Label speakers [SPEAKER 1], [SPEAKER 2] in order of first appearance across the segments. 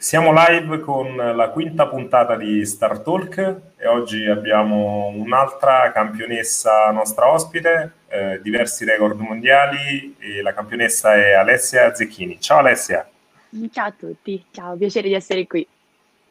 [SPEAKER 1] Siamo live con la quinta puntata di Star Talk e oggi abbiamo un'altra campionessa nostra ospite, eh, diversi record mondiali e la campionessa è Alessia Zecchini. Ciao Alessia.
[SPEAKER 2] Ciao a tutti, ciao, piacere di essere qui.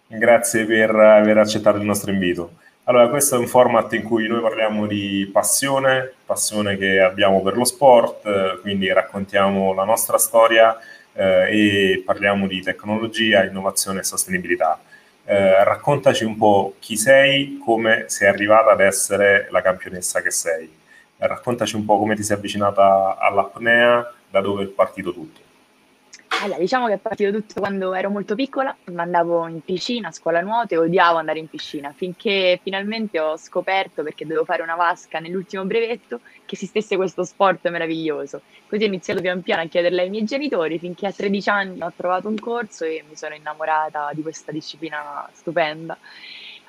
[SPEAKER 1] Grazie per aver accettato il nostro invito. Allora, questo è un format in cui noi parliamo di passione, passione che abbiamo per lo sport, quindi raccontiamo la nostra storia eh, e parliamo di tecnologia, innovazione e sostenibilità. Eh, raccontaci un po' chi sei, come sei arrivata ad essere la campionessa che sei. Raccontaci un po' come ti sei avvicinata all'apnea, da dove è partito tutto.
[SPEAKER 2] Allora, diciamo che è partito tutto quando ero molto piccola, andavo in piscina, a scuola nuoto e odiavo andare in piscina, finché finalmente ho scoperto, perché dovevo fare una vasca nell'ultimo brevetto, che esistesse questo sport meraviglioso. Così ho iniziato pian piano a chiederle ai miei genitori, finché a 13 anni ho trovato un corso e mi sono innamorata di questa disciplina stupenda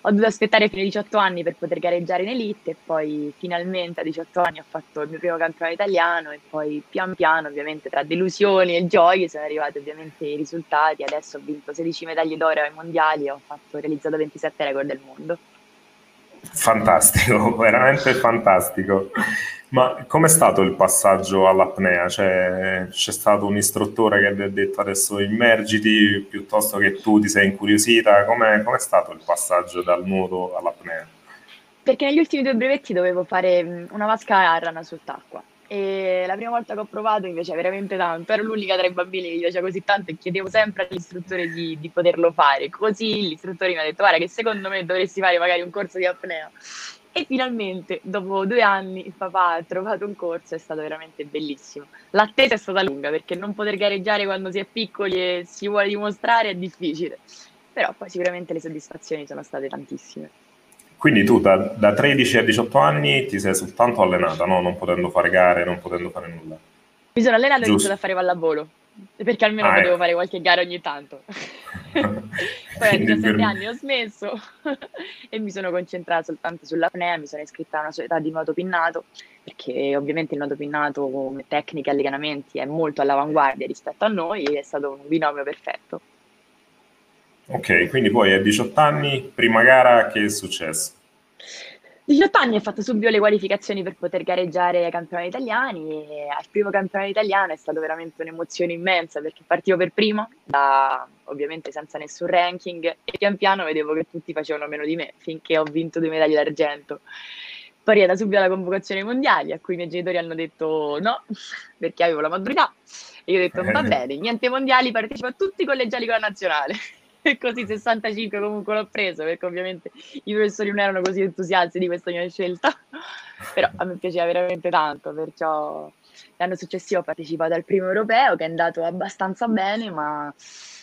[SPEAKER 2] ho dovuto aspettare fino ai 18 anni per poter gareggiare in elite e poi finalmente a 18 anni ho fatto il mio primo campionato italiano e poi pian piano ovviamente tra delusioni e gioie sono arrivati ovviamente i risultati, adesso ho vinto 16 medaglie d'oro ai mondiali e ho fatto, realizzato 27 record del mondo.
[SPEAKER 1] Fantastico, veramente fantastico. Ma com'è stato il passaggio all'apnea? Cioè, c'è stato un istruttore che vi ha detto adesso immergiti piuttosto che tu ti sei incuriosita? Com'è, com'è stato il passaggio dal nuoto all'apnea?
[SPEAKER 2] Perché negli ultimi due brevetti dovevo fare una vasca a rana sott'acqua e la prima volta che ho provato piaceva veramente tanto, ero l'unica tra i bambini che gli piaceva così tanto e chiedevo sempre all'istruttore di, di poterlo fare. Così l'istruttore mi ha detto: Guarda, che secondo me dovresti fare magari un corso di apnea. E finalmente, dopo due anni, il papà ha trovato un corso, è stato veramente bellissimo. L'attesa è stata lunga perché non poter gareggiare quando si è piccoli e si vuole dimostrare è difficile, però poi sicuramente le soddisfazioni sono state tantissime.
[SPEAKER 1] Quindi tu da, da 13 a 18 anni ti sei soltanto allenata, no? non potendo fare gare, non potendo fare nulla.
[SPEAKER 2] Mi sono allenata e ho iniziato a fare pallavolo, perché almeno ah, potevo ecco. fare qualche gara ogni tanto. Poi a 17 per... anni ho smesso e mi sono concentrata soltanto sull'apnea, mi sono iscritta a una società di nuoto pinnato, perché ovviamente il nuoto pinnato come tecniche e allenamenti è molto all'avanguardia rispetto a noi e è stato un binomio perfetto.
[SPEAKER 1] Ok, quindi poi a 18 anni, prima gara, che è successo?
[SPEAKER 2] 18 anni ho fatto subito le qualificazioni per poter gareggiare ai campionati italiani e al primo campionato italiano è stata veramente un'emozione immensa perché partivo per primo, da, ovviamente senza nessun ranking e pian piano vedevo che tutti facevano meno di me finché ho vinto due medaglie d'argento. Poi da subito alla convocazione ai mondiali a cui i miei genitori hanno detto no perché avevo la maturità. E io ho detto va bene, niente mondiali, partecipo a tutti i collegiali con la nazionale e così 65 comunque l'ho preso perché ovviamente i professori non erano così entusiasti di questa mia scelta. Però a me piaceva veramente tanto perciò l'anno successivo ho partecipato al primo europeo che è andato abbastanza bene ma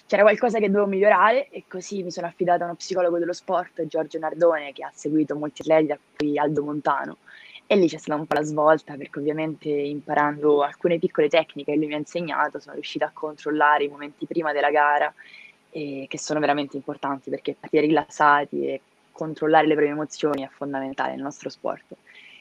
[SPEAKER 2] c'era qualcosa che dovevo migliorare e così mi sono affidata a uno psicologo dello sport Giorgio Nardone che ha seguito molti atleti da cui Aldo Montano e lì c'è stata un po' la svolta perché ovviamente imparando alcune piccole tecniche che lui mi ha insegnato sono riuscita a controllare i momenti prima della gara e che sono veramente importanti perché partire rilassati e controllare le proprie emozioni è fondamentale nel nostro sport.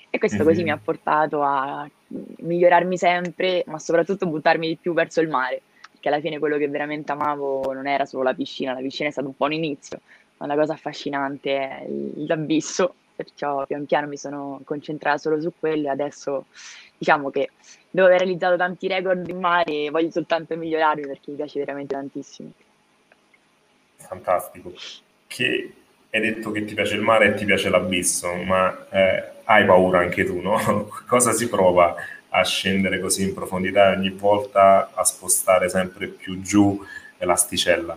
[SPEAKER 2] E questo mm-hmm. così mi ha portato a migliorarmi sempre, ma soprattutto buttarmi di più verso il mare, perché alla fine quello che veramente amavo non era solo la piscina, la piscina è stato un po' un inizio, ma la cosa affascinante è l'abisso, perciò pian piano mi sono concentrata solo su quello e adesso diciamo che dopo aver realizzato tanti record in mare voglio soltanto migliorarmi perché mi piace veramente tantissimo
[SPEAKER 1] fantastico. Che hai detto che ti piace il mare e ti piace l'abisso, ma eh, hai paura anche tu, no? Cosa si prova a scendere così in profondità e ogni volta a spostare sempre più giù l'asticella?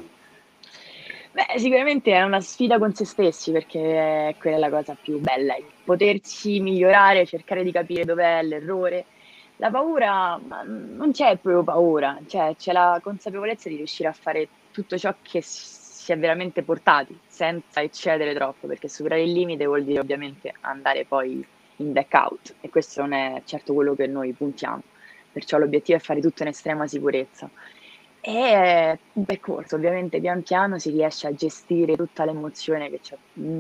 [SPEAKER 2] Beh, sicuramente è una sfida con se stessi perché quella è la cosa più bella, potersi migliorare, cercare di capire dov'è l'errore. La paura, non c'è proprio paura, cioè c'è la consapevolezza di riuscire a fare tutto ciò che si è veramente portati senza eccedere troppo, perché superare il limite vuol dire ovviamente andare poi in back out e questo non è certo quello che noi puntiamo. Perciò l'obiettivo è fare tutto in estrema sicurezza. E un percorso, ovviamente pian piano si riesce a gestire tutta l'emozione che c'è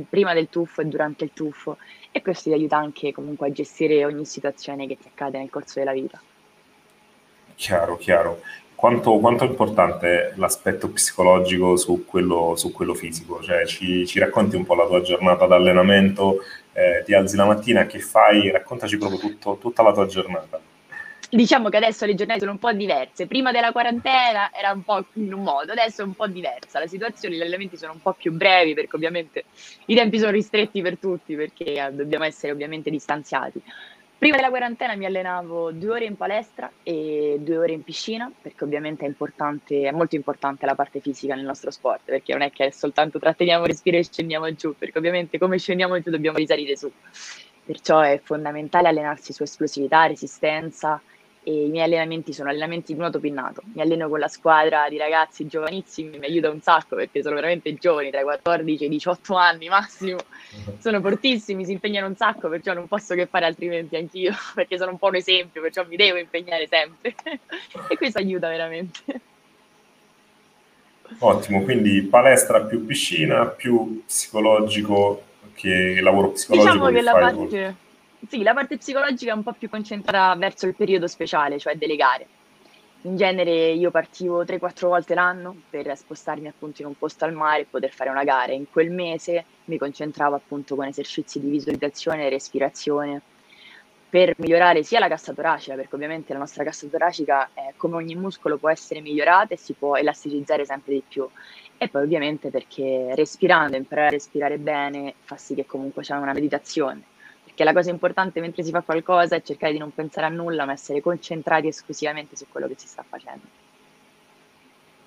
[SPEAKER 2] prima del tuffo e durante il tuffo e questo ti aiuta anche comunque a gestire ogni situazione che ti accade nel corso della vita.
[SPEAKER 1] Chiaro, chiaro. quanto, quanto, è importante l'aspetto psicologico su quello, su quello fisico? Cioè, ci, ci, racconti un po' la tua giornata d'allenamento, eh, ti alzi la mattina, che fai? Raccontaci proprio tutto, tutta la tua giornata.
[SPEAKER 2] Diciamo che adesso le giornate sono un po' diverse. Prima della quarantena era un po' in un modo, adesso è un po' diversa. La situazione, gli allenamenti sono un po' più brevi perché ovviamente i tempi sono ristretti per tutti perché eh, dobbiamo essere ovviamente distanziati. Prima della quarantena mi allenavo due ore in palestra e due ore in piscina, perché ovviamente è, importante, è molto importante la parte fisica nel nostro sport, perché non è che soltanto tratteniamo il respiro e scendiamo giù, perché ovviamente come scendiamo giù dobbiamo risalire su. Perciò è fondamentale allenarsi su esplosività, resistenza e i miei allenamenti sono allenamenti di nuoto pinnato. Mi alleno con la squadra di ragazzi giovanissimi, mi aiuta un sacco perché sono veramente giovani, tra i 14 e i 18 anni massimo. Sono fortissimi, si impegnano un sacco, perciò non posso che fare altrimenti anch'io, perché sono un po' un esempio, perciò mi devo impegnare sempre. e questo aiuta veramente.
[SPEAKER 1] Ottimo, quindi palestra più piscina, più psicologico che lavoro psicologico.
[SPEAKER 2] Diciamo che, che la parte sì, la parte psicologica è un po' più concentrata verso il periodo speciale, cioè delle gare. In genere io partivo 3-4 volte l'anno per spostarmi appunto in un posto al mare e poter fare una gara. In quel mese mi concentravo appunto con esercizi di visualizzazione e respirazione per migliorare sia la cassa toracica, perché ovviamente la nostra cassa toracica, è, come ogni muscolo, può essere migliorata e si può elasticizzare sempre di più. E poi ovviamente perché respirando, imparare a respirare bene, fa sì che comunque c'è una meditazione che la cosa importante mentre si fa qualcosa è cercare di non pensare a nulla, ma essere concentrati esclusivamente su quello che si sta facendo.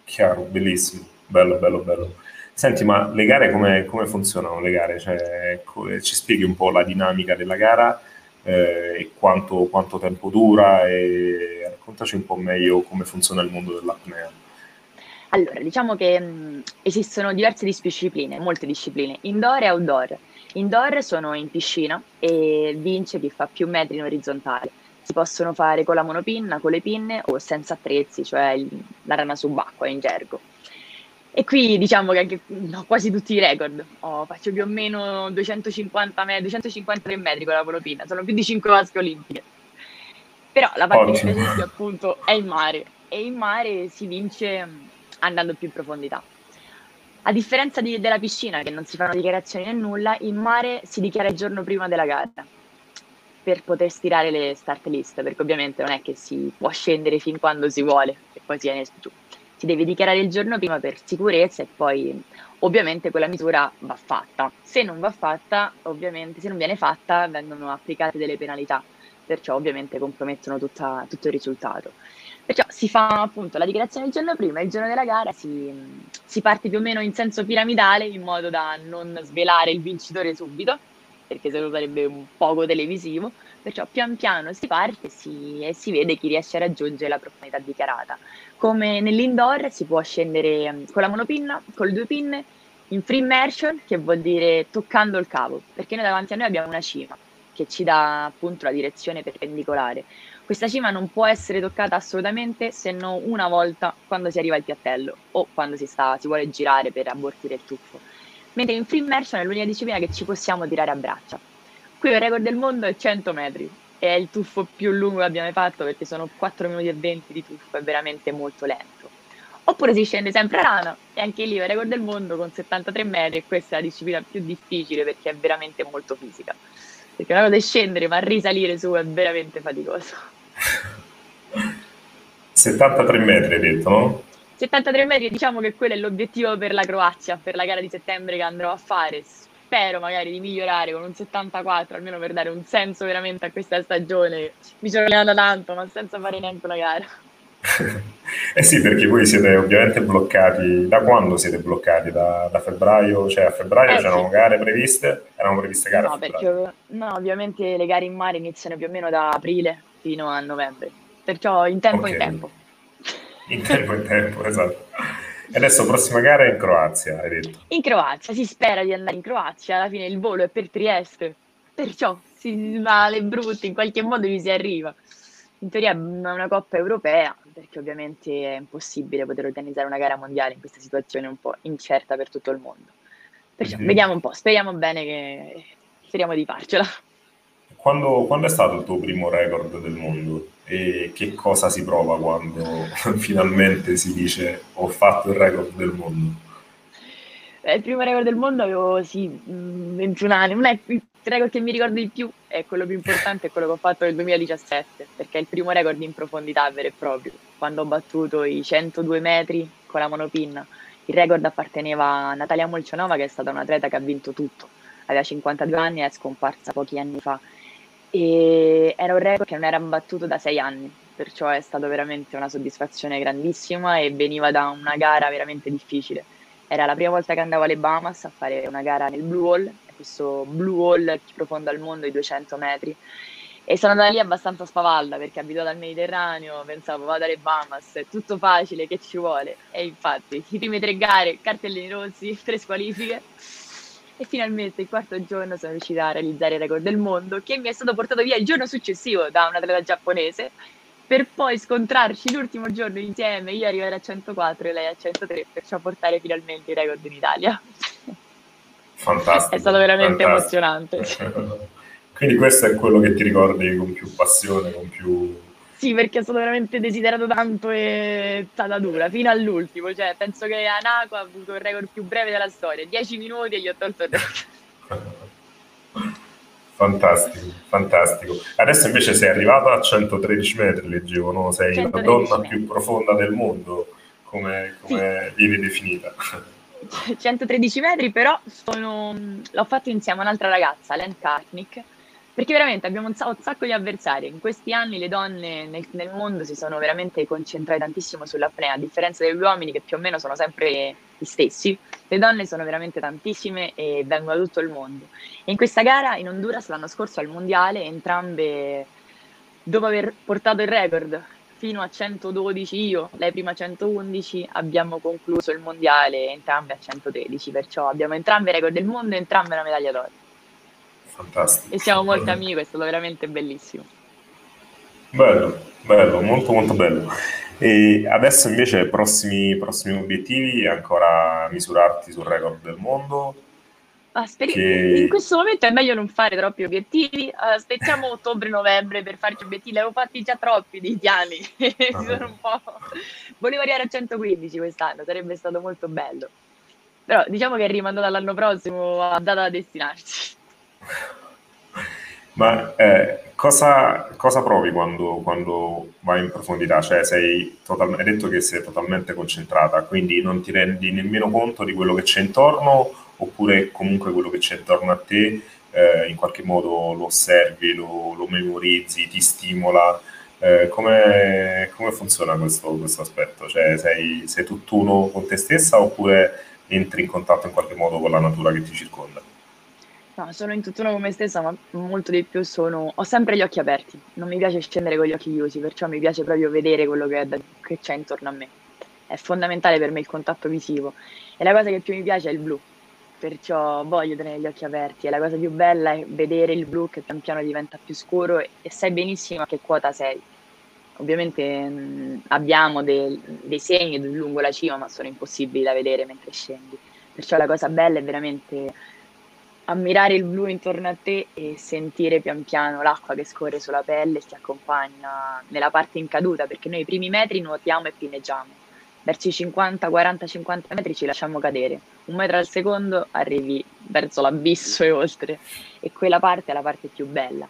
[SPEAKER 1] Chiaro, bellissimo, bello, bello, bello. Senti, ma le gare come, come funzionano? Le gare? Cioè, ci spieghi un po' la dinamica della gara eh, e quanto, quanto, tempo dura e raccontaci un po' meglio come funziona il mondo dell'apnea.
[SPEAKER 2] Allora, diciamo che mh, esistono diverse discipline, molte discipline, indoor e outdoor. Indoor sono in piscina e vince chi fa più metri in orizzontale. Si possono fare con la monopinna, con le pinne o senza attrezzi, cioè il, la rana subacquea in gergo. E qui diciamo che anche no, quasi tutti i record. Oh, faccio più o meno 250 me- 253 metri con la monopinna, sono più di 5 vasche olimpiche. Però la parte Ottimo. che appunto è il mare e in mare si vince andando più in profondità. A differenza di, della piscina, che non si fanno dichiarazioni né nulla, in mare si dichiara il giorno prima della gara per poter stirare le start list, perché ovviamente non è che si può scendere fin quando si vuole e poi si viene giù. Si deve dichiarare il giorno prima per sicurezza e poi ovviamente quella misura va fatta. Se non va fatta, ovviamente, se non viene fatta, vengono applicate delle penalità, perciò ovviamente compromettono tutta, tutto il risultato. Perciò si fa appunto la dichiarazione il giorno prima, il giorno della gara si, si parte più o meno in senso piramidale in modo da non svelare il vincitore subito, perché se no sarebbe un poco televisivo. Perciò pian piano si parte si, e si vede chi riesce a raggiungere la profondità dichiarata. Come nell'indoor si può scendere mm, con la monopinna, con le due pinne, in free immersion, che vuol dire toccando il cavo, perché noi davanti a noi abbiamo una cima che ci dà appunto la direzione perpendicolare. Questa cima non può essere toccata assolutamente se non una volta quando si arriva al piattello o quando si, sta, si vuole girare per abortire il tuffo. Mentre in free immersion è l'unica disciplina che ci possiamo tirare a braccia. Qui il record del mondo è 100 metri è il tuffo più lungo che abbiamo fatto perché sono 4 minuti e 20 di tuffo, è veramente molto lento. Oppure si scende sempre a rana e anche lì il record del mondo con 73 metri e questa è la disciplina più difficile perché è veramente molto fisica. Perché una cosa è scendere ma risalire su è veramente faticoso.
[SPEAKER 1] 73 metri hai detto, no?
[SPEAKER 2] 73 metri, diciamo che quello è l'obiettivo per la Croazia, per la gara di settembre che andrò a fare. Spero magari di migliorare con un 74, almeno per dare un senso veramente a questa stagione. Mi sono allenata tanto, ma senza fare neanche una gara.
[SPEAKER 1] eh sì, perché voi siete ovviamente bloccati. Da quando siete bloccati? Da, da febbraio? Cioè a febbraio eh, c'erano sì. gare previste? Erano previste gare?
[SPEAKER 2] No, perché no, ovviamente le gare in mare iniziano più o meno da aprile fino a novembre, perciò in tempo okay. in tempo.
[SPEAKER 1] In tempo in tempo, esatto. E adesso prossima gara è in Croazia, hai detto?
[SPEAKER 2] In Croazia, si spera di andare in Croazia, alla fine il volo è per Trieste, perciò si va alle brutte, in qualche modo vi si arriva. In teoria è una coppa europea, perché ovviamente è impossibile poter organizzare una gara mondiale in questa situazione un po' incerta per tutto il mondo. Perciò mm-hmm. vediamo un po', speriamo bene che speriamo di farcela
[SPEAKER 1] quando, quando, è stato il tuo primo record del mondo e che cosa si prova quando finalmente si dice ho fatto il record del mondo?
[SPEAKER 2] Eh, il primo record del mondo avevo sì, 21 anni, non è il record che mi ricordo di più, è quello più importante, è quello che ho fatto nel 2017, perché è il primo record in profondità vero e proprio, quando ho battuto i 102 metri con la monopinna. Il record apparteneva a Natalia Molcionova, che è stata un'atleta che ha vinto tutto, aveva 52 anni e è scomparsa pochi anni fa. E era un record che non era battuto da sei anni, perciò è stata veramente una soddisfazione grandissima e veniva da una gara veramente difficile era la prima volta che andavo alle Bahamas a fare una gara nel Blue Hole, questo Blue Hole più profondo al mondo, i 200 metri. E sono andata lì abbastanza spavalda perché abituata al Mediterraneo, pensavo vado alle Bahamas, è tutto facile, che ci vuole? E infatti, le prime tre gare, cartellini rossi, tre squalifiche. E finalmente il quarto giorno sono riuscita a realizzare il record del mondo che mi è stato portato via il giorno successivo da un atleta giapponese per poi scontrarci l'ultimo giorno insieme, io arrivare a 104 e lei a 103, perciò portare finalmente il record in Italia.
[SPEAKER 1] Fantastico.
[SPEAKER 2] è stato veramente fantastico. emozionante.
[SPEAKER 1] Quindi questo è quello che ti ricordi con più passione, con più...
[SPEAKER 2] Sì, perché è stato veramente desiderato tanto e è stata dura, fino all'ultimo. Cioè, penso che Anako ha avuto il record più breve della storia, 10 minuti e gli ho tolto il record.
[SPEAKER 1] Fantastico, fantastico. Adesso invece sei arrivata a 113 metri, leggevo, no? Sei la donna metri. più profonda del mondo, come, come sì. viene definita.
[SPEAKER 2] 113 metri, però sono, l'ho fatto insieme a un'altra ragazza, Len Kartnick, perché veramente abbiamo un, un, sacco di avversari. In questi anni le donne nel, nel, mondo si sono veramente concentrate tantissimo sull'apnea, a differenza degli uomini che più o meno sono sempre gli stessi. Le donne sono veramente tantissime e vengono da tutto il mondo. E in questa gara in Honduras l'anno scorso al mondiale, entrambe, dopo aver portato il record fino a 112 io, lei prima 111, abbiamo concluso il mondiale entrambe a 113, perciò abbiamo entrambe il record del mondo e entrambe la medaglia d'oro.
[SPEAKER 1] Fantastico.
[SPEAKER 2] E siamo molto amici, è stato veramente bellissimo.
[SPEAKER 1] Bello, bello, molto molto bello. E adesso invece prossimi, prossimi obiettivi ancora misurarti sul record del mondo.
[SPEAKER 2] Aspetta, che... In questo momento è meglio non fare troppi obiettivi. Aspettiamo ottobre-novembre per farci obiettivi. Ne avevo fatti già troppi dei piani. Ah, Volevo arrivare a 115 quest'anno, sarebbe stato molto bello. Però diciamo che è rimandato all'anno prossimo a data da destinarci.
[SPEAKER 1] Ma eh, cosa, cosa, provi quando, quando, vai in profondità? Cioè, total- hai detto che sei totalmente concentrata, quindi non ti rendi nemmeno conto di quello che c'è intorno, oppure comunque quello che c'è intorno a te eh, in qualche modo lo osservi, lo, lo memorizzi, ti stimola. Eh, come, come, funziona questo, questo aspetto? Cioè, sei, sei tutt'uno con te stessa oppure entri in contatto in qualche modo con la natura che ti circonda?
[SPEAKER 2] No, sono in tutt'uno con me stessa, ma molto di più sono... Ho sempre gli occhi aperti, non mi piace scendere con gli occhi chiusi, perciò mi piace proprio vedere quello che, da... che c'è intorno a me. È fondamentale per me il contatto visivo. E la cosa che più mi piace è il blu, perciò voglio tenere gli occhi aperti. E la cosa più bella è vedere il blu che pian piano diventa più scuro e, e sai benissimo a che quota sei. Ovviamente mh, abbiamo dei, dei segni lungo la cima, ma sono impossibili da vedere mentre scendi. Perciò la cosa bella è veramente ammirare il blu intorno a te e sentire pian piano l'acqua che scorre sulla pelle e ti accompagna nella parte in caduta, perché noi i primi metri nuotiamo e pinneggiamo. Verso i 50, 40, 50 metri ci lasciamo cadere. Un metro al secondo arrivi verso l'abisso e oltre. E quella parte è la parte più bella.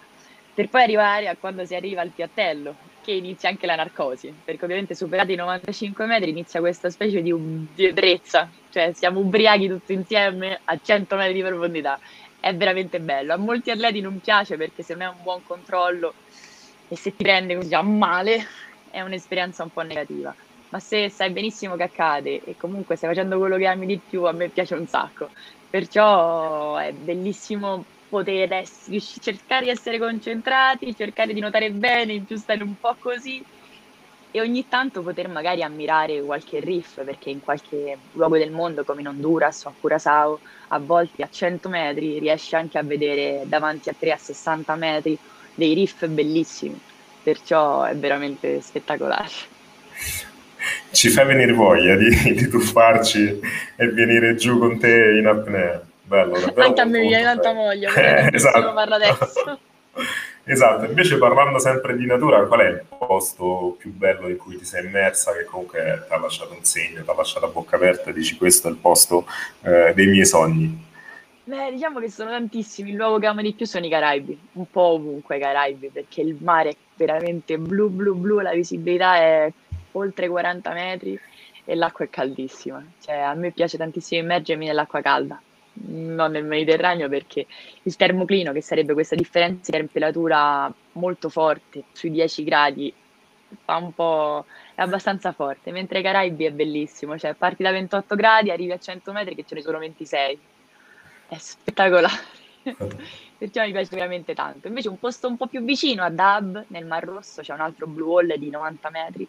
[SPEAKER 2] Per poi arrivare a quando si arriva al piattello, che inizia anche la narcosi, perché ovviamente superati i 95 metri inizia questa specie di, ebbrezza, cioè siamo ubriachi tutti insieme a 100 metri di profondità. È veramente bello. A molti atleti non piace perché se non è un buon controllo e se ti prende così a male è un'esperienza un po' negativa. Ma se sai benissimo che accade e comunque stai facendo quello che ami di più, a me piace un sacco. Perciò è bellissimo poter essere, cercare di essere concentrati, cercare di notare bene, più stare un po' così. E ogni tanto poter magari ammirare qualche riff perché in qualche luogo del mondo come in Honduras o a Curaçao a volte a 100 metri riesci anche a vedere davanti a 3 a 60 metri dei riff bellissimi. Perciò è veramente spettacolare.
[SPEAKER 1] Ci fa venire voglia di, di tuffarci e venire giù con te in apnea bello
[SPEAKER 2] anche a me viene tanta voglia esatto. parlo adesso.
[SPEAKER 1] Esatto, invece parlando sempre di natura, qual è il posto più bello in cui ti sei immersa che comunque ti ha lasciato un segno, ti ha lasciato a bocca aperta e dici questo è il posto eh, dei miei sogni?
[SPEAKER 2] Beh, diciamo che sono tantissimi, il luogo che amo di più sono i Caraibi, un po' ovunque i Caraibi, perché il mare è veramente blu blu blu, la visibilità è oltre 40 metri e l'acqua è caldissima, cioè a me piace tantissimo immergermi nell'acqua calda, non nel Mediterraneo perché il termoclino, che sarebbe questa differenza di temperatura molto forte, sui 10 gradi, fa un po', è abbastanza forte, mentre i Caraibi è bellissimo, cioè parti da 28 gradi, arrivi a 100 metri che ce ne sono 26, è spettacolare. Perciò mi piace veramente tanto. Invece un posto un po' più vicino a Dab, nel Mar Rosso, c'è un altro blue wall di 90 metri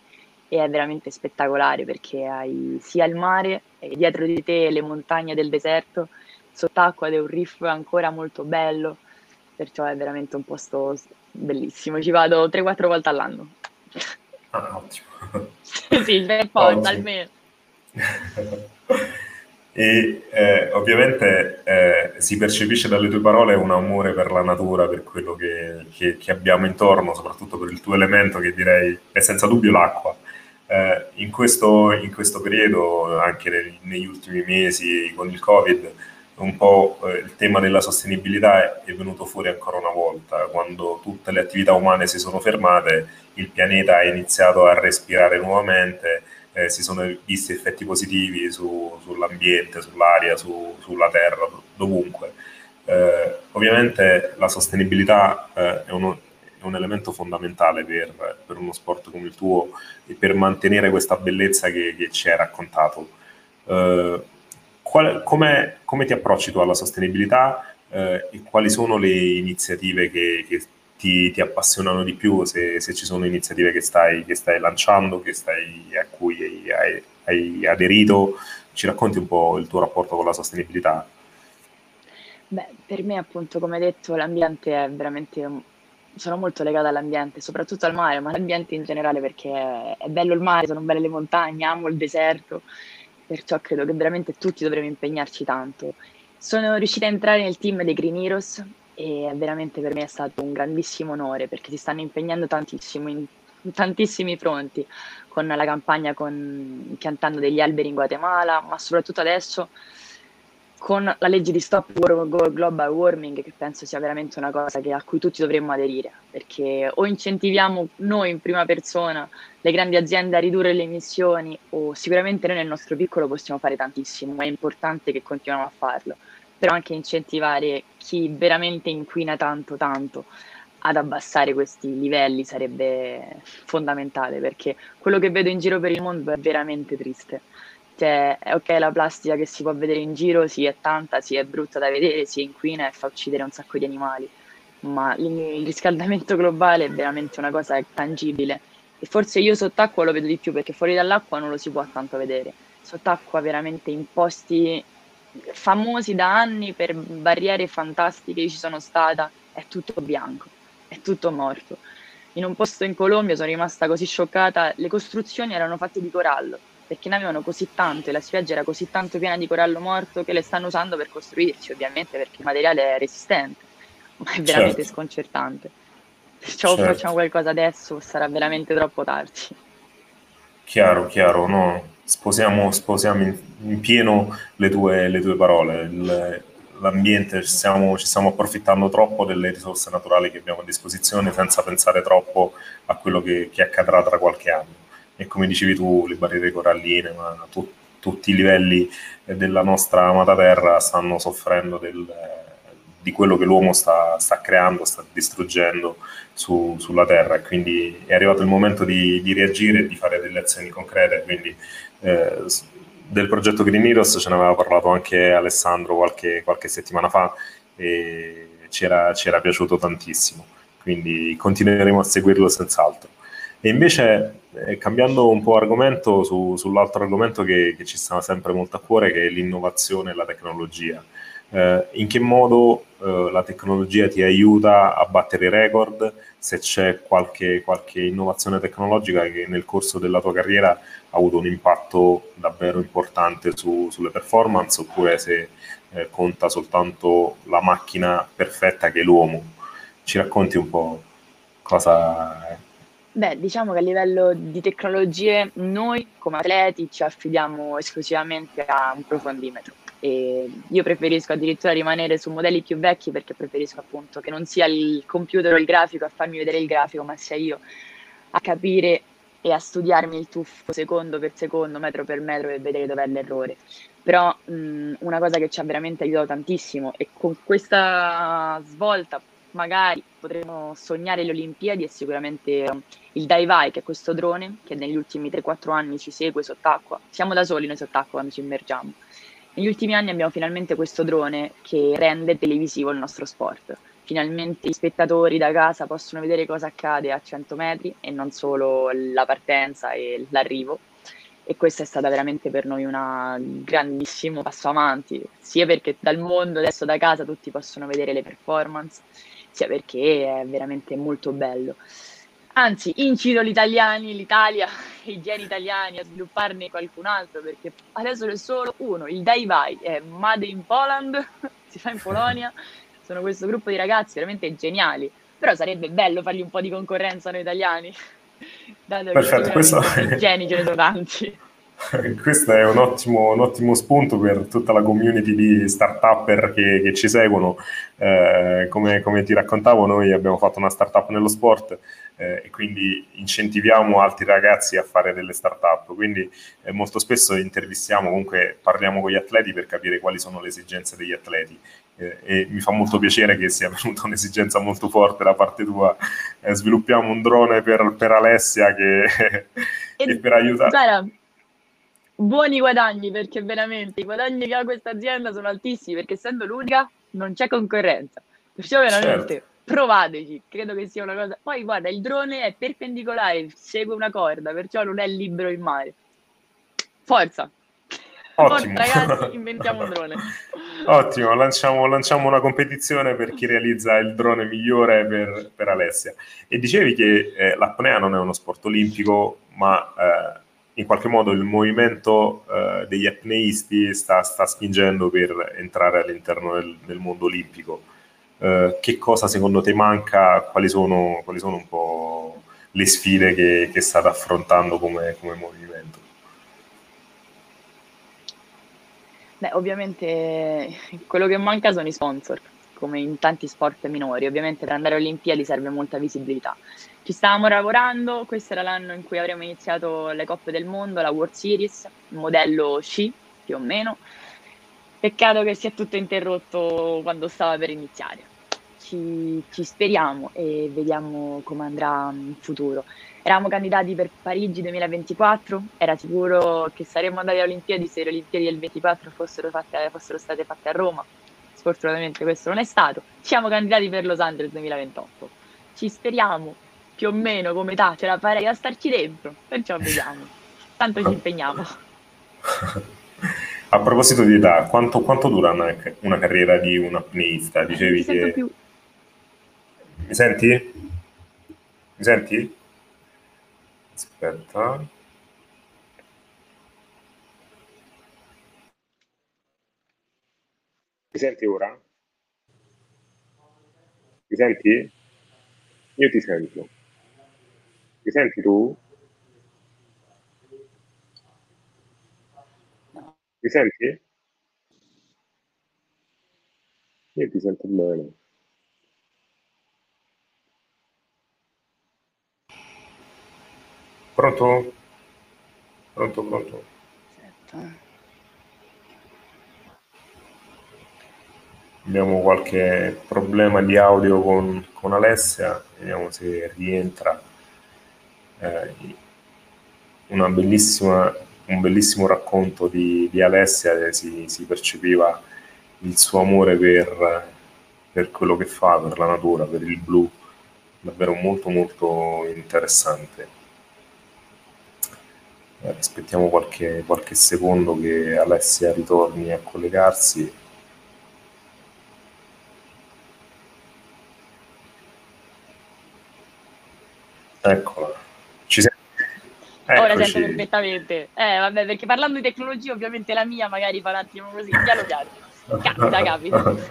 [SPEAKER 2] e è veramente spettacolare perché hai sia il mare e dietro di te le montagne del deserto sott'acqua ed è un riff ancora molto bello, perciò è veramente un posto bellissimo. Ci vado 3-4 volte all'anno.
[SPEAKER 1] Ah, ottimo.
[SPEAKER 2] sì, per forza, almeno.
[SPEAKER 1] E eh, ovviamente eh, si percepisce dalle tue parole un amore per la natura, per quello che, che, che, abbiamo intorno, soprattutto per il tuo elemento che direi è senza dubbio l'acqua. Eh, in, questo, in, questo, periodo, anche negli, negli ultimi mesi con il Covid, un po' eh, il tema della sostenibilità è venuto fuori ancora una volta. Quando tutte le attività umane si sono fermate, il pianeta ha iniziato a respirare nuovamente, eh, si sono visti effetti positivi su, sull'ambiente, sull'aria, su, sulla terra, dovunque. Eh, ovviamente la sostenibilità eh, è, uno, è, un elemento fondamentale per, per, uno sport come il tuo e per mantenere questa bellezza che, che ci hai raccontato. Qual, come ti approcci tu alla sostenibilità eh, e quali sono le iniziative che, che ti, ti, appassionano di più, se, se ci sono iniziative che stai, che stai lanciando, che stai, a cui hai, hai, aderito, ci racconti un po' il tuo rapporto con la sostenibilità?
[SPEAKER 2] Beh, per me appunto, come detto, l'ambiente è veramente sono molto legata all'ambiente, soprattutto al mare, ma all'ambiente in generale perché è bello il mare, sono belle le montagne, amo il deserto perciò credo che veramente tutti dovremmo impegnarci tanto. Sono riuscita a entrare nel team dei Green Heroes e veramente per me è stato un grandissimo onore perché si stanno impegnando tantissimo in, tantissimi fronti con la campagna con, piantando degli alberi in Guatemala, ma soprattutto adesso con la legge di stop global warming che penso sia veramente una cosa che, a cui tutti dovremmo aderire perché o incentiviamo noi in prima persona le grandi aziende a ridurre le emissioni o sicuramente noi nel nostro piccolo possiamo fare tantissimo, è importante che continuiamo a farlo, però anche incentivare chi veramente inquina tanto tanto ad abbassare questi livelli sarebbe fondamentale perché quello che vedo in giro per il mondo è veramente triste cioè, ok, la plastica che si può vedere in giro, sì, è tanta, sì, è brutta da vedere, si inquina e fa uccidere un sacco di animali, ma il riscaldamento globale è veramente una cosa tangibile. E forse io sott'acqua lo vedo di più perché fuori dall'acqua non lo si può tanto vedere. Sott'acqua veramente in posti famosi da anni per barriere fantastiche ci sono stata, è tutto bianco, è tutto morto. In un posto in Colombia sono rimasta così scioccata, le costruzioni erano fatte di corallo perché ne avevano così tanto e la spiaggia era così tanto piena di corallo morto che le stanno usando per costruirci, ovviamente perché il materiale è resistente, ma è veramente certo. sconcertante. Perciò certo. facciamo qualcosa adesso, sarà veramente troppo tardi.
[SPEAKER 1] Chiaro, chiaro, no? Sposiamo, sposiamo in, in, pieno le tue, le tue parole. Il, l'ambiente, ci stiamo, ci stiamo, approfittando troppo delle risorse naturali che abbiamo a disposizione senza pensare troppo a quello che, che accadrà tra qualche anno e come dicevi tu le barriere coralline, ma tu, tutti i livelli della nostra amata terra stanno soffrendo del, di quello che l'uomo sta, sta creando, sta distruggendo su, sulla terra e quindi è arrivato il momento di, di, reagire e di fare delle azioni concrete. Quindi eh, del progetto Green Heroes ce ne aveva parlato anche Alessandro qualche, qualche settimana fa e ci era, ci era piaciuto tantissimo, quindi continueremo a seguirlo senz'altro. E invece, eh, cambiando un po' argomento su, sull'altro argomento che, che, ci sta sempre molto a cuore, che è l'innovazione e la tecnologia. Eh, in che modo eh, la tecnologia ti aiuta a battere i record? Se c'è qualche, qualche, innovazione tecnologica che nel corso della tua carriera ha avuto un impatto davvero importante su, sulle performance, oppure se eh, conta soltanto la macchina perfetta che è l'uomo. ci racconti un po' cosa.
[SPEAKER 2] Beh, diciamo che a livello di tecnologie noi come atleti ci affidiamo esclusivamente a un profondimetro e io preferisco addirittura rimanere su modelli più vecchi perché preferisco appunto che non sia il computer o il grafico a farmi vedere il grafico, ma sia io a capire e a studiarmi il tuffo secondo per secondo, metro per metro e vedere dov'è l'errore. Però mh, una cosa che ci ha veramente aiutato tantissimo e con questa svolta magari potremo sognare le Olimpiadi è sicuramente il Daivai, che è questo drone che negli ultimi 3-4 anni ci segue sott'acqua. Siamo da soli noi sott'acqua quando ci immergiamo. Negli ultimi anni abbiamo finalmente questo drone che rende televisivo il nostro sport. Finalmente i spettatori da casa possono vedere cosa accade a 100 metri e non solo la partenza e l'arrivo. E questa è stata veramente per noi un grandissimo passo avanti, sia perché dal mondo adesso da casa tutti possono vedere le performance, sia perché è veramente molto bello. Anzi, incito gli italiani, l'Italia i geni italiani a svilupparne qualcun altro, perché adesso c'è solo uno, il Dai Vai, è Made in Poland, si fa in Polonia, sono questo gruppo di ragazzi veramente geniali, però sarebbe bello fargli un po' di concorrenza noi italiani,
[SPEAKER 1] Perfetto, che questo...
[SPEAKER 2] i geni ce ne sono tanti.
[SPEAKER 1] Questo è un ottimo, un ottimo, spunto per tutta la community di start-upper che, che ci seguono. Eh, come, come, ti raccontavo, noi abbiamo fatto una startup nello sport eh, e quindi incentiviamo altri ragazzi a fare delle start-up. Quindi eh, molto spesso intervistiamo, comunque parliamo con gli atleti per capire quali sono le esigenze degli atleti. Eh, e mi fa molto piacere che sia venuta un'esigenza molto forte da parte tua. Eh, sviluppiamo un drone per, per Alessia che, che per aiutare.
[SPEAKER 2] Guarda buoni guadagni perché veramente i guadagni che ha questa azienda sono altissimi perché essendo l'unica non c'è concorrenza. Perciò veramente certo. provateci, credo che sia una cosa. Poi guarda, il drone è perpendicolare, segue una corda, perciò non è libero in mare. Forza!
[SPEAKER 1] Ottimo.
[SPEAKER 2] Forza, ragazzi, inventiamo un drone.
[SPEAKER 1] Ottimo, lanciamo, lanciamo, una competizione per chi realizza il drone migliore per, per Alessia. E dicevi che eh, l'apnea non è uno sport olimpico, ma eh, in qualche modo il movimento eh, degli apneisti sta, sta, spingendo per entrare all'interno del, del mondo olimpico. Eh, che cosa secondo te manca? Quali sono, quali sono un po' le sfide che, che state affrontando come, come movimento?
[SPEAKER 2] Beh, ovviamente quello che manca sono i sponsor, come in tanti sport minori. Ovviamente per andare alle Olimpiadi serve molta visibilità. Ci stavamo lavorando, questo era l'anno in cui avremmo iniziato le Coppe del Mondo, la World Series, modello sci più o meno. Peccato che sia tutto interrotto quando stava per iniziare. Ci, ci speriamo e vediamo come andrà in futuro. Eravamo candidati per Parigi 2024, era sicuro che saremmo andati alle Olimpiadi se le Olimpiadi del 24 fossero, fatte, fossero state fatte a Roma. Sfortunatamente questo non è stato. Siamo candidati per Los Angeles 2028. Ci speriamo, più o meno come età ce la farei a starci dentro, perciò vediamo. Tanto ci impegniamo.
[SPEAKER 1] A proposito di età, quanto, quanto dura una, una, carriera di un apneista? Dicevi che... Più... Mi senti? Mi senti? Aspetta. Mi senti ora? Mi senti? Io ti sento. Mi senti tu? Mi senti? Io ti sento bene. Pronto? Pronto, pronto. Aspetta. Abbiamo qualche problema di audio con, con Alessia, vediamo se rientra eh, un bellissimo racconto di, di Alessia, si, si, percepiva il suo amore per, per quello che fa, per la natura, per il blu, davvero molto molto interessante. Eh, aspettiamo qualche, qualche secondo che Alessia ritorni a collegarsi. Eccola. Ci sei?
[SPEAKER 2] Ora sento perfettamente. Eh, vabbè, perché parlando di tecnologia, ovviamente la mia magari fa un attimo così, piano piano. Capita, capita.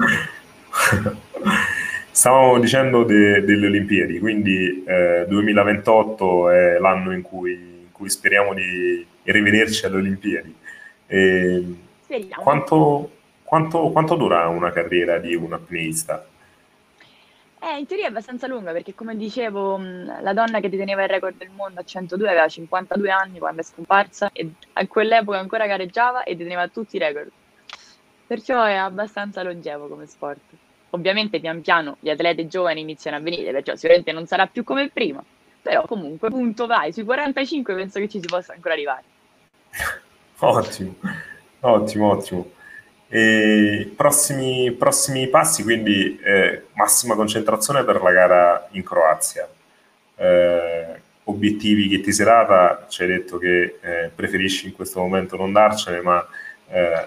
[SPEAKER 1] stavamo dicendo de, delle Olimpiadi, quindi eh, 2028 è l'anno in cui, in cui, speriamo di rivederci alle Olimpiadi. E quanto, quanto, quanto, dura una carriera di un apneista?
[SPEAKER 2] Eh, in teoria è abbastanza lunga perché, come dicevo, la donna che deteneva il record del mondo a 102 aveva 52 anni quando è scomparsa e a quell'epoca ancora gareggiava e deteneva tutti i record. Perciò è abbastanza longevo come sport. Ovviamente pian piano gli atleti giovani iniziano a venire, perciò sicuramente non sarà più come prima, però comunque punto vai, sui 45 penso che ci si possa ancora arrivare.
[SPEAKER 1] Ottimo, ottimo, ottimo. E prossimi, prossimi passi, quindi eh, massima concentrazione per la gara in Croazia. Eh, obiettivi che ti sei data, ci hai detto che eh, preferisci in questo momento non darcene, ma eh,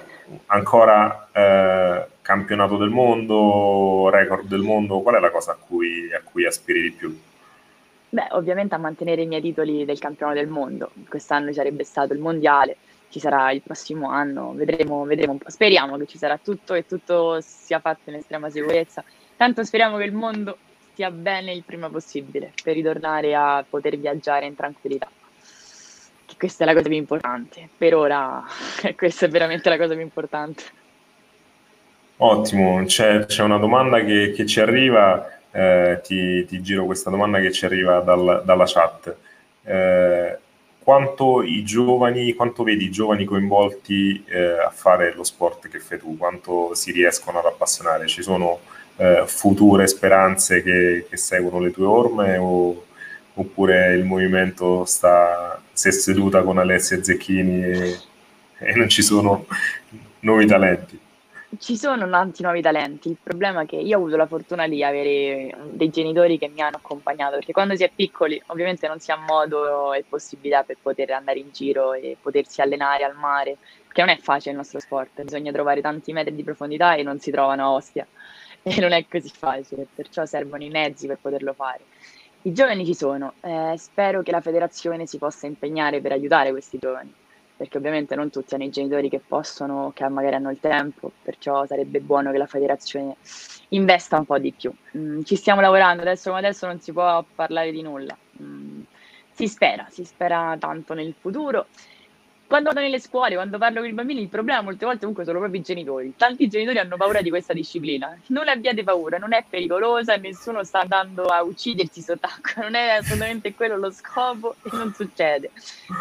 [SPEAKER 1] ancora eh, campionato del mondo, record del mondo, qual è la cosa a cui, a cui aspiri di più?
[SPEAKER 2] Beh, ovviamente a mantenere i miei titoli del campionato del mondo. Quest'anno sarebbe stato il mondiale, ci sarà il prossimo anno, vedremo, vedremo un po'. Speriamo che ci sarà tutto e tutto sia fatto in estrema sicurezza. Tanto speriamo che il mondo stia bene il prima possibile per ritornare a poter viaggiare in tranquillità. Che questa è la cosa più importante. Per ora, questa è veramente la cosa più importante.
[SPEAKER 1] Ottimo, c'è, c'è una domanda che, che ci arriva, eh, ti, ti, giro questa domanda che ci arriva dal, dalla chat. Eh, quanto i giovani, quanto vedi i giovani coinvolti eh, a fare lo sport che fai tu? Quanto si riescono ad appassionare? Ci sono eh, future speranze che, che, seguono le tue orme o, oppure il movimento sta, si è seduta con Alessia Zecchini e, e non ci sono nuovi talenti?
[SPEAKER 2] Ci sono tanti nuovi talenti, il problema è che io ho avuto la fortuna di avere dei genitori che mi hanno accompagnato, perché quando si è piccoli ovviamente non si ha modo e possibilità per poter andare in giro e potersi allenare al mare, perché non è facile il nostro sport, bisogna trovare tanti metri di profondità e non si trovano a Ostia. E non è così facile, perciò servono i mezzi per poterlo fare. I giovani ci sono, eh, spero che la federazione si possa impegnare per aiutare questi giovani perché ovviamente non tutti hanno i genitori che possono, che magari hanno il tempo, perciò sarebbe buono che la federazione investa un po' di più. Mm, ci stiamo lavorando, adesso come adesso non si può parlare di nulla. Mm, si spera, si spera tanto nel futuro quando vado nelle scuole, quando parlo con i bambini, il problema molte volte comunque sono proprio i genitori. Tanti genitori hanno paura di questa disciplina. Non abbiate paura, non è pericolosa, nessuno sta andando a uccidersi sott'acqua, non è assolutamente quello lo scopo e non succede.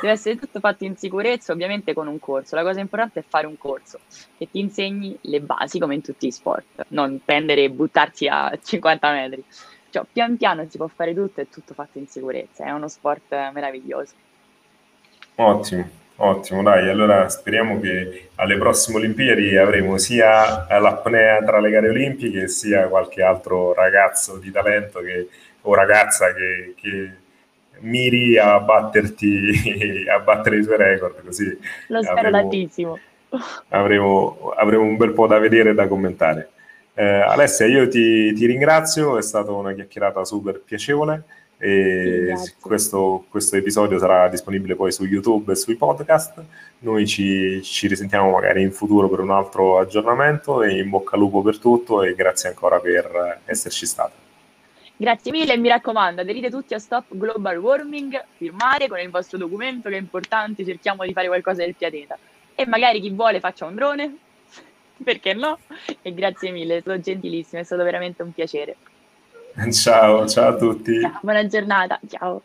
[SPEAKER 2] Deve essere tutto fatto in sicurezza, ovviamente con un corso. La cosa importante è fare un corso che ti insegni le basi come in tutti i sport, non prendere e buttarsi a 50 metri. Cioè, pian piano si può fare tutto e tutto fatto in sicurezza, è uno sport meraviglioso.
[SPEAKER 1] Ottimo. Ottimo, dai, allora speriamo che alle prossime Olimpiadi avremo sia l'apnea tra le gare olimpiche sia qualche altro ragazzo di talento che, o ragazza che, che miri a batterti, a battere i tuoi record. Così
[SPEAKER 2] Lo spero avremo, tantissimo.
[SPEAKER 1] Avremo, avremo, un bel po' da vedere e da commentare. Eh, Alessia, io ti, ti ringrazio, è stata una chiacchierata super piacevole e questo, questo, episodio sarà disponibile poi su YouTube e sui podcast. Noi ci, ci, risentiamo magari in futuro per un altro aggiornamento e in bocca al lupo per tutto e grazie ancora per esserci stato.
[SPEAKER 2] Grazie mille e mi raccomando, aderite tutti a Stop Global Warming, firmare con il vostro documento che è importante, cerchiamo di fare qualcosa del pianeta. E magari chi vuole faccia un drone, perché no? E grazie mille, stato gentilissimo, è stato veramente un piacere.
[SPEAKER 1] Ciao, ciao a tutti.
[SPEAKER 2] Buona giornata, ciao.